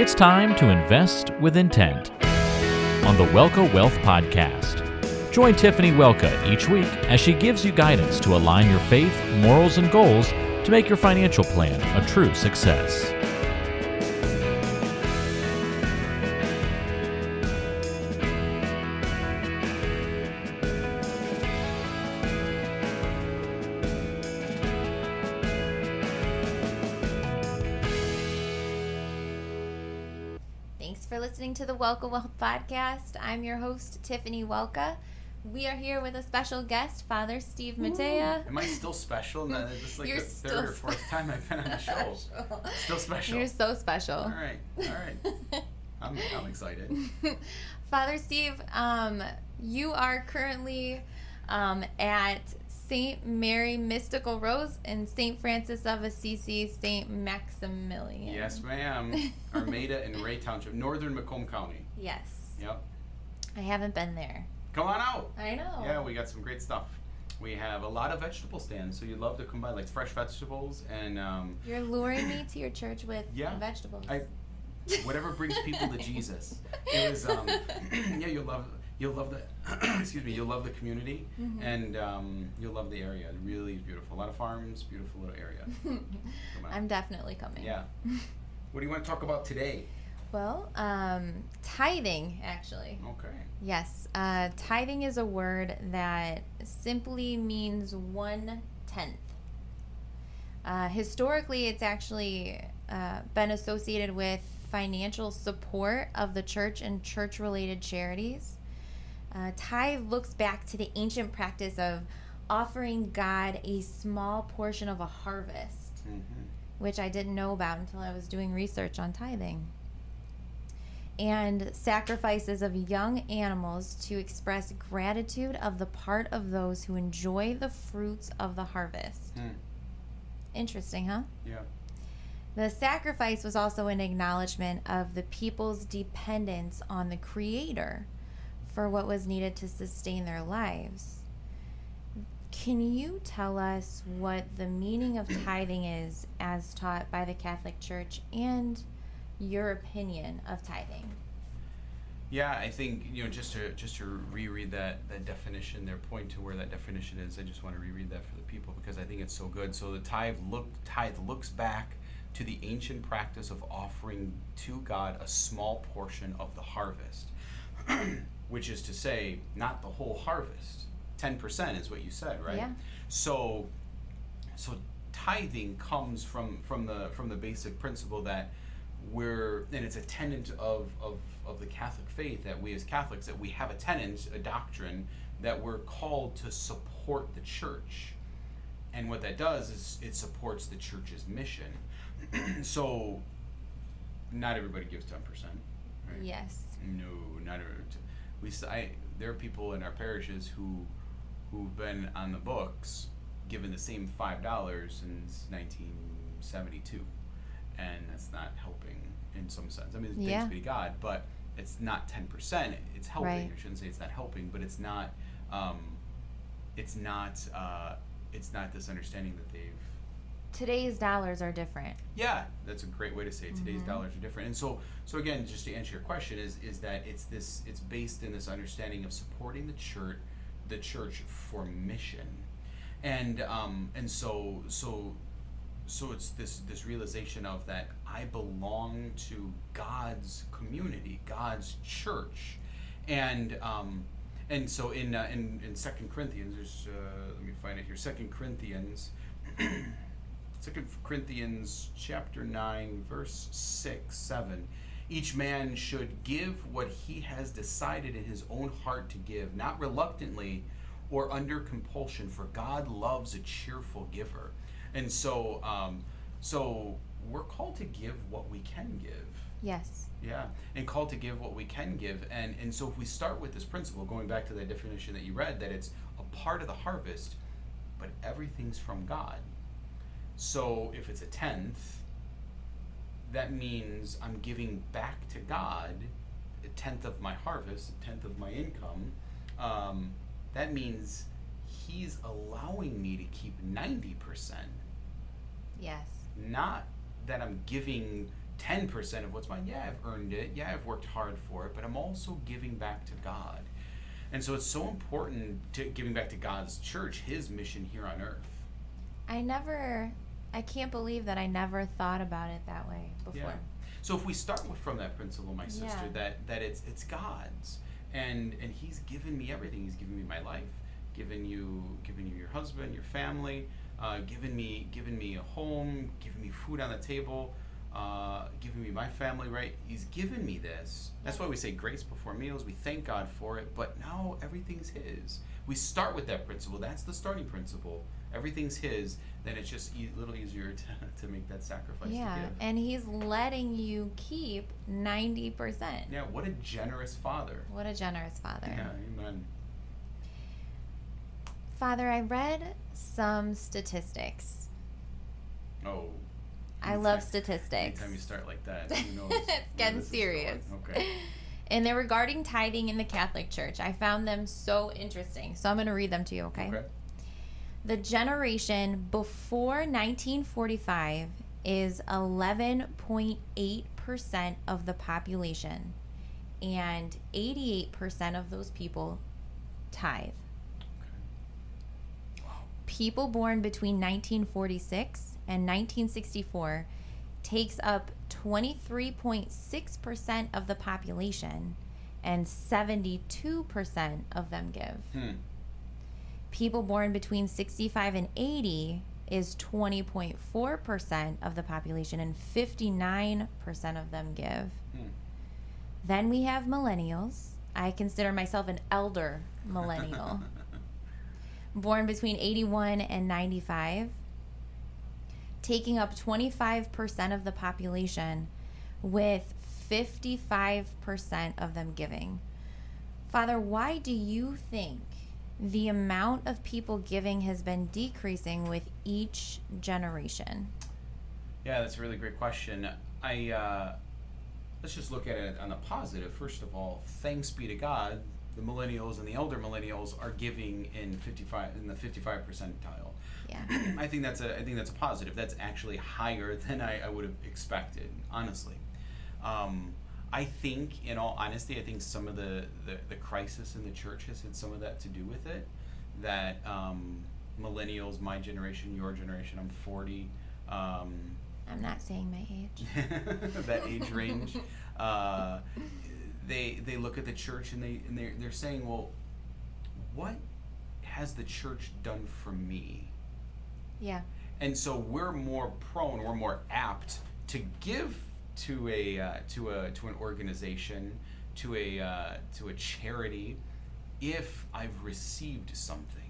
It's time to invest with intent on the Welka Wealth Podcast. Join Tiffany Welka each week as she gives you guidance to align your faith, morals, and goals to make your financial plan a true success. Thanks for listening to the Welka Wealth Podcast. I'm your host, Tiffany Welka. We are here with a special guest, Father Steve Matea. Am I still special? No, this is like You're the third or fourth time I've been on the show. Special. Still special. You're so special. all right, all right. I'm, I'm excited. Father Steve, um, you are currently um, at St. Mary Mystical Rose and St. Francis of Assisi, St. Maximilian. Yes, ma'am. Armada and Ray Township, northern Macomb County. Yes. Yep. I haven't been there. Come on out. I know. Yeah, we got some great stuff. We have a lot of vegetable stands, so you'd love to come by, like fresh vegetables and um, You're luring me to your church with Yeah. vegetables. I, whatever brings people to Jesus. It was, um, yeah, you'll love, you'll love the, excuse me, you'll love the community, Mhm. and um, you'll love the area. Really beautiful. A lot of farms, beautiful little area. I'm definitely coming. Yeah. What do you want to talk about today? Well, um, tithing, actually. Okay. Yes. Uh, tithing is a word that simply means one tenth. Uh, historically, it's actually uh, been associated with financial support of the church and church related charities. Uh, tithe looks back to the ancient practice of offering God a small portion of a harvest hmm which I didn't know about until I was doing research on tithing. And sacrifices of young animals to express gratitude of the part of those who enjoy the fruits of the harvest. Hmm. Interesting, huh? Yeah. The sacrifice was also an acknowledgement of the people's dependence on the Creator for what was needed to sustain their lives. Can you tell us what the meaning of tithing is as taught by the Catholic Church and your opinion of tithing? Yeah, I think you know just to just to reread that that definition their point to where that definition is. I just want to reread that for the people because I think it's so good. So the tithe look tithe looks back to the ancient practice of offering to God a small portion of the harvest, which is to say, not the whole harvest. Ten percent is what you said, right? Yeah. So, so tithing comes from from the from the basic principle that we're and it's a tenet of, of of the Catholic faith that we as Catholics that we have a tenet, a doctrine that we're called to support the church. And what that does is it supports the church's mission. so not everybody gives 10%. Right? Yes. No, not every. We I, there are people in our parishes who who've been on the books given the same five dollars since 1972, and that's not helping in some sense. I mean, Yeah. thanks be to God, but it's not 10 percent. It's helping. Right. I shouldn't say it's not helping, but it's not. Um, it's not. Uh, it's not this understanding that they've Today's dollars are different. yeah, that's a great way to say it. Today's Mhm. dollars are different, and so so again, just to answer your question, is is that it's this it's based in this understanding of supporting the church, the church for mission, and um and so so so it's this this realization of that I belong to God's community, God's church, and um and so in uh, in in Second Corinthians, there's uh, let me find it here. Second Corinthians. Second Corinthians chapter 9 verse 6 7 each man should give what he has decided in his own heart to give not reluctantly or under compulsion for God loves a cheerful giver and so um, so we're called to give what we can give Yes. yeah, and called to give what we can give, and and so if we start with this principle, going back to that definition that you read, that it's a part of the harvest, but everything's from God. So if it's a tenth, that means I'm giving back to God a tenth of my harvest, a tenth of my income. Um, that means He's allowing me to keep ninety percent Yes. not that I'm giving 10% of what's mine. Yeah, I've earned it. Yeah, I've worked hard for it, but I'm also giving back to God. And so it's so important to giving back to God's church, his mission here on earth. I never, I can't believe that I never thought about it that way before. Yeah. So if we start with, from that principle, my sister, Yeah. that that it's it's God's, and and He's given me everything. He's given me my life, given you given you your husband, your family, uh, given me given me a home, given me food on the table, uh, given me my family. Right? He's given me this. That's why we say grace before meals. We thank God for it. But now everything's His. We start with that principle. That's the starting principle. Everything's His. Then it's just e- a little easier to, to make that sacrifice. Yeah, To give. and he's letting you keep 90%. Yeah, what a generous father. What a generous father. Yeah, amen. Father, I read some statistics. Oh. I love statistics. Anytime you start like that, who knows? it's getting serious. Okay. And they're regarding tithing in the Catholic Church. I found them so interesting. So I'm going to read them to you, okay? Okay. The generation before 1945 is 11.8% of the population, and 88% of those people tithe. Wow. People born between 1946 and 1964 takes up 23.6% of the population, and 72% of them give Hmm. people born between 65 and 80 is 20.4% of the population and 59% of them give. Hmm. Then we have millennials. I consider myself an elder millennial. born between 81 and 95, taking up 25% of the population with 55% of them giving. Father, why do you think the amount of people giving has been decreasing with each generation? Yeah, that's a really great question. I uh, let's just look at it on the positive. First of all, thanks be to God, the millennials and the elder millennials are giving in fifty five in the fifty five percentile. Yeah. I think that's a I think that's a positive. That's actually higher than I, I would have expected, honestly. Um, I think, in all honesty, I think some of the, the, the crisis in the church has had some of that to do with it. That um, millennials, my generation, your generation, I'm 40, um, I'm not saying my age. that age range, uh, they they look at the church and they and they're, they're saying, well, what has the church done for me? Yeah. and so we're more prone, we're more apt to give to a uh, to a to an organization, to a uh, to a charity, if I've received something.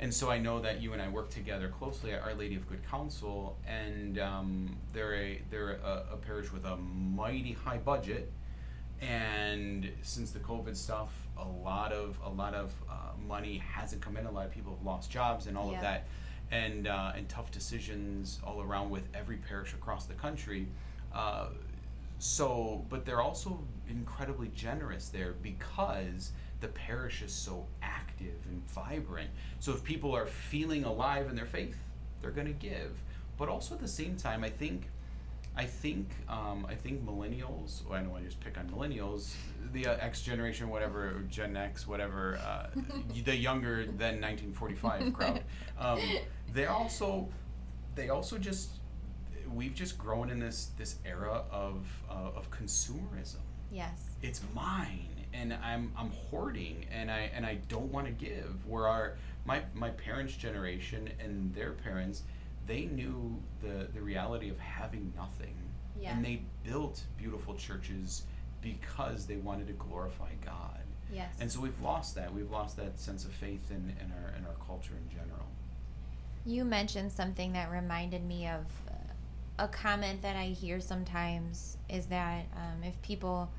And so I know that you and I work together closely at Our Lady of Good Counsel, and um, they're a they're a, a parish with a mighty high budget, and since the COVID stuff, a lot of a lot of uh, money hasn't come in. A lot of people have lost jobs and all Yeah. of that, and uh, and tough decisions all around with every parish across the country. Uh, so, but they're also incredibly generous there because the parish is so active and vibrant. So if people are feeling alive in their faith, they're going to give. But also at the same time, I think, I think, um, I think millennials. Well, I don't want to just pick on millennials. The uh, X generation, whatever, Gen X, whatever, uh, the younger than 1945 crowd. Um, they're also, they also just, we've just grown in this this era of uh, of consumerism Yes. it's mine and I'm I'm hoarding and I and I don't want to give. Where our my my parents' generation and their parents, they knew the the reality of having nothing. Yeah. And they built beautiful churches because they wanted to glorify God. Yes. And so we've lost that. We've lost that sense of faith in, in our in our culture in general. You mentioned something that reminded me of uh, a comment that I hear sometimes is that um, if people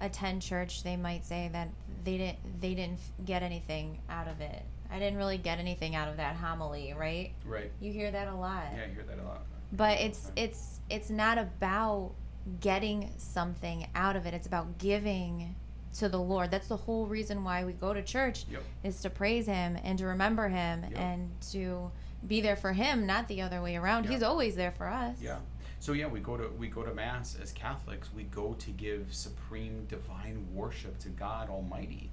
attend church, they might say that they didn't they didn't get anything out of it. I didn't really get anything out of that homily, right? Right. You hear that a lot. Yeah, I hear that a lot. But it's it's it's not about getting something out of it. It's about giving to the Lord. That's the whole reason why we go to church Yep. is to praise him and to remember him Yep. and to be there for him, not the other way around. Yeah. He's always there for us. Yeah. so yeah, we go to we go to mass as Catholics. We go to give supreme divine worship to God Almighty,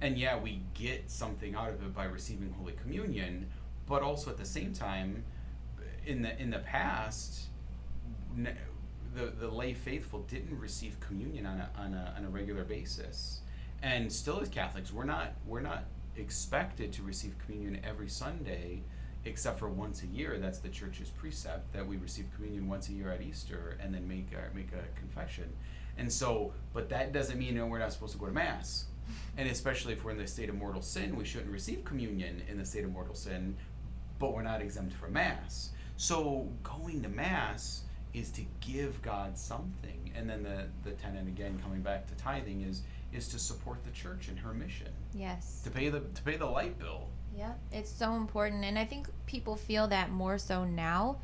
and yeah, we get something out of it by receiving Holy Communion. But also at the same time, in the in the past, the the lay faithful didn't receive communion on a on a, on a regular basis, and still as Catholics, we're not we're not expected to receive communion every Sunday except for once a year. That's the church's precept that we receive communion once a year at Easter and then make our, make a confession. And so, but that doesn't mean you know, we're not supposed to go to mass. And especially if we're in the state of mortal sin, we shouldn't receive communion in the state of mortal sin, but we're not exempt from mass. So going to mass is to give God something. And then the the tenet again coming back to tithing is is to support the church in her mission. Yes. To pay the to pay the light bill. Yeah, it's so important. And I think people feel that more so now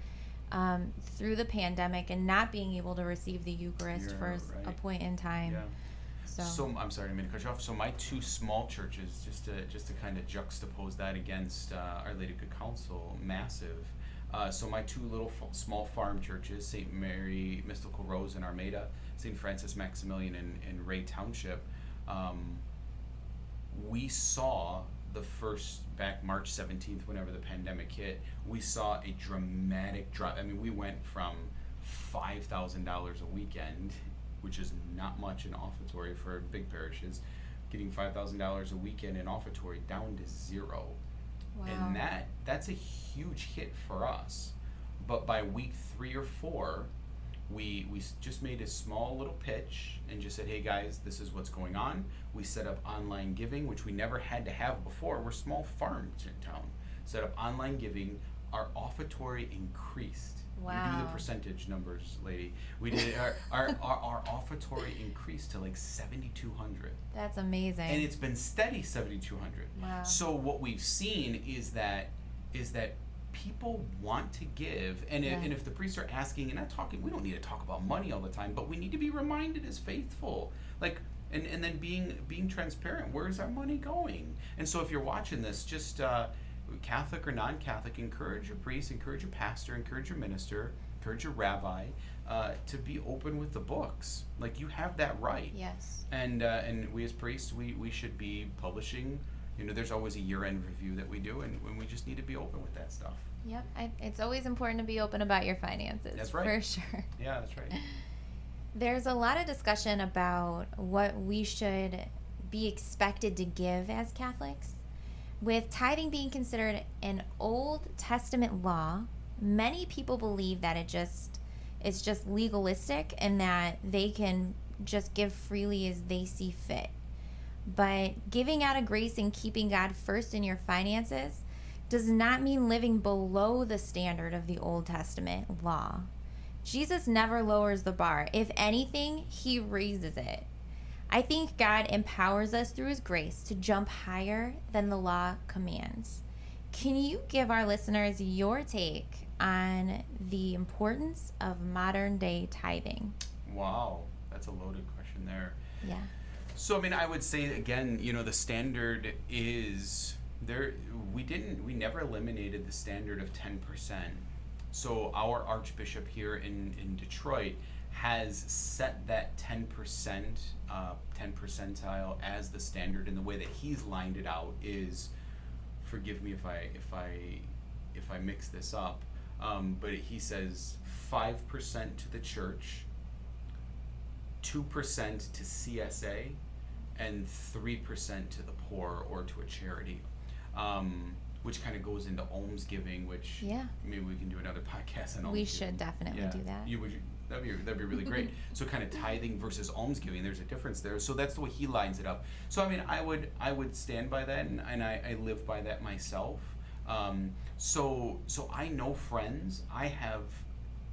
um, through the pandemic and not being able to receive the Eucharist You're for s- a right. point in time. Yeah. So, So I'm sorry, I mean to cut you off. So my two small churches, just to just to kind of juxtapose that against uh, Our Lady of Good Counsel, massive. Uh, so my two little f- small farm churches, St. Mary Mystical Rose in Armada, St. Francis Maximilian in, in Ray Township, um, we saw the first back March 17th, whenever the pandemic hit, we saw a dramatic drop. I mean, we went from $5,000 a weekend, which is not much in offertory for big parishes, getting $5,000 a weekend in offertory down to zero. wow. And that that's a huge hit for us. But by week three or four, we we just made a small little pitch and just said, "Hey guys, this is what's going on." We set up online giving, which we never had to have before. We're small farm town. Set up online giving. Our offertory increased. We do the percentage numbers, lady. We did our our, our, our offertory increased to like seventy two hundred That's amazing. and it's been steady 7200 Wow. so what we've seen is that is that people want to give and, if, and if the priests are asking and not talking we don't need to talk about money all the time but we need to be reminded as faithful like and, and then being being transparent where's our money going and so if you're watching this just uh, catholic or non-catholic encourage your priest encourage your pastor encourage your minister encourage your rabbi uh, to be open with the books like you have that right yes. and uh, and we as priests we, we should be publishing you know there's always a year-end review that we do and, and we just need to be open with that stuff Yep. I, it's always important to be open about your finances. That's right. For sure. yeah that's right There's a lot of discussion about what we should be expected to give as Catholics. With tithing being considered an Old Testament law, many people believe that it just it's just legalistic and that they can just give freely as they see fit. But giving out of grace and keeping God first in your finances does not mean living below the standard of the Old Testament law. Jesus never lowers the bar. If anything, he raises it. I think God empowers us through his grace to jump higher than the law commands. Can you give our listeners your take on the importance of modern day tithing? wow that's a loaded question there Yeah. so i mean i would say again you know the standard is there we didn't we never eliminated the standard of 10% so our archbishop here in in detroit has set that 10% uh, 10 percentile as the standard and the way that he's lined it out is forgive me if i if i if i mix this up um, but he says 5% to the church 2% to CSA and 3% to the poor or to a charity, um, which kind of goes into almsgiving, which Yeah. maybe we can do another podcast on We should definitely Yeah. do that. You would that'd be that'd be really great. so kind of tithing versus almsgiving, there's a difference there. So that's the way he lines it up. So I mean, I would I would stand by that, and, and I, I live by that myself. Um, so so I know friends. I have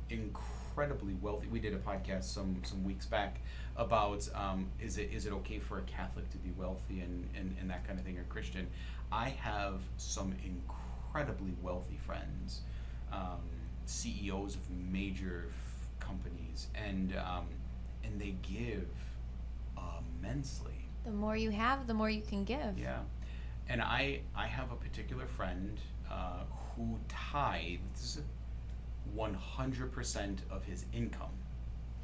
incredibly wealthy. We did a podcast some some weeks back about um, is it is it okay for a Catholic to be wealthy and, and, and that kind of thing or Christian. I have some incredibly wealthy friends, um, CEOs of major companies, and um, and they give immensely. The more you have, the more you can give. Yeah, and I I have a particular friend uh, who tithes 100% of his income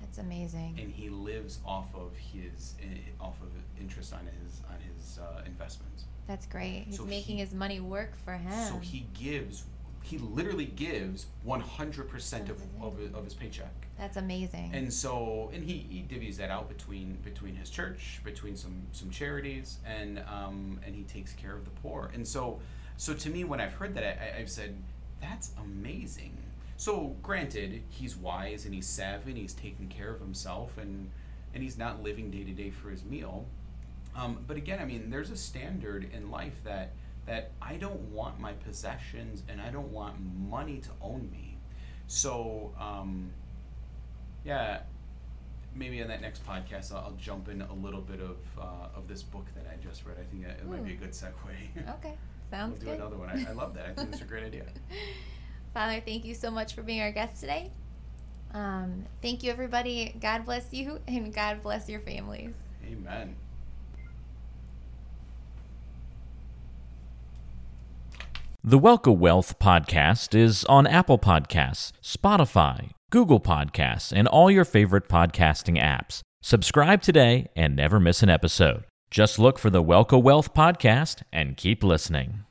That's amazing. and he lives off of his i- off of interest on his on his uh, investments. That's great. He's So making he- his money work for him. So he gives he literally gives 100% of, of, his- of his paycheck. That's amazing. And so and he, he divvies that out between between his church, between some some charities and um and he takes care of the poor. And so so to me when I've heard that I, I've said that's amazing. So granted, he's wise and he's savvy and he's taking care of himself and and he's not living day to day for his meal. Um, but again, I mean, there's a standard in life that that I don't want my possessions and I don't want money to own me. So um, yeah, maybe on that next podcast I'll, I'll jump in a little bit of uh, of this book that I just read. I think that it might be a good segue. okay. we'll do good. another one. I, I love that. I think it's a great idea. Father, thank you so much for being our guest today. Um, thank you, everybody. God bless you, and God bless your families. Amen. The Welka Wealth podcast is on Apple Podcasts, Spotify, Google Podcasts, and all your favorite podcasting apps. Subscribe today and never miss an episode. Just look for the Welka Wealth podcast and keep listening.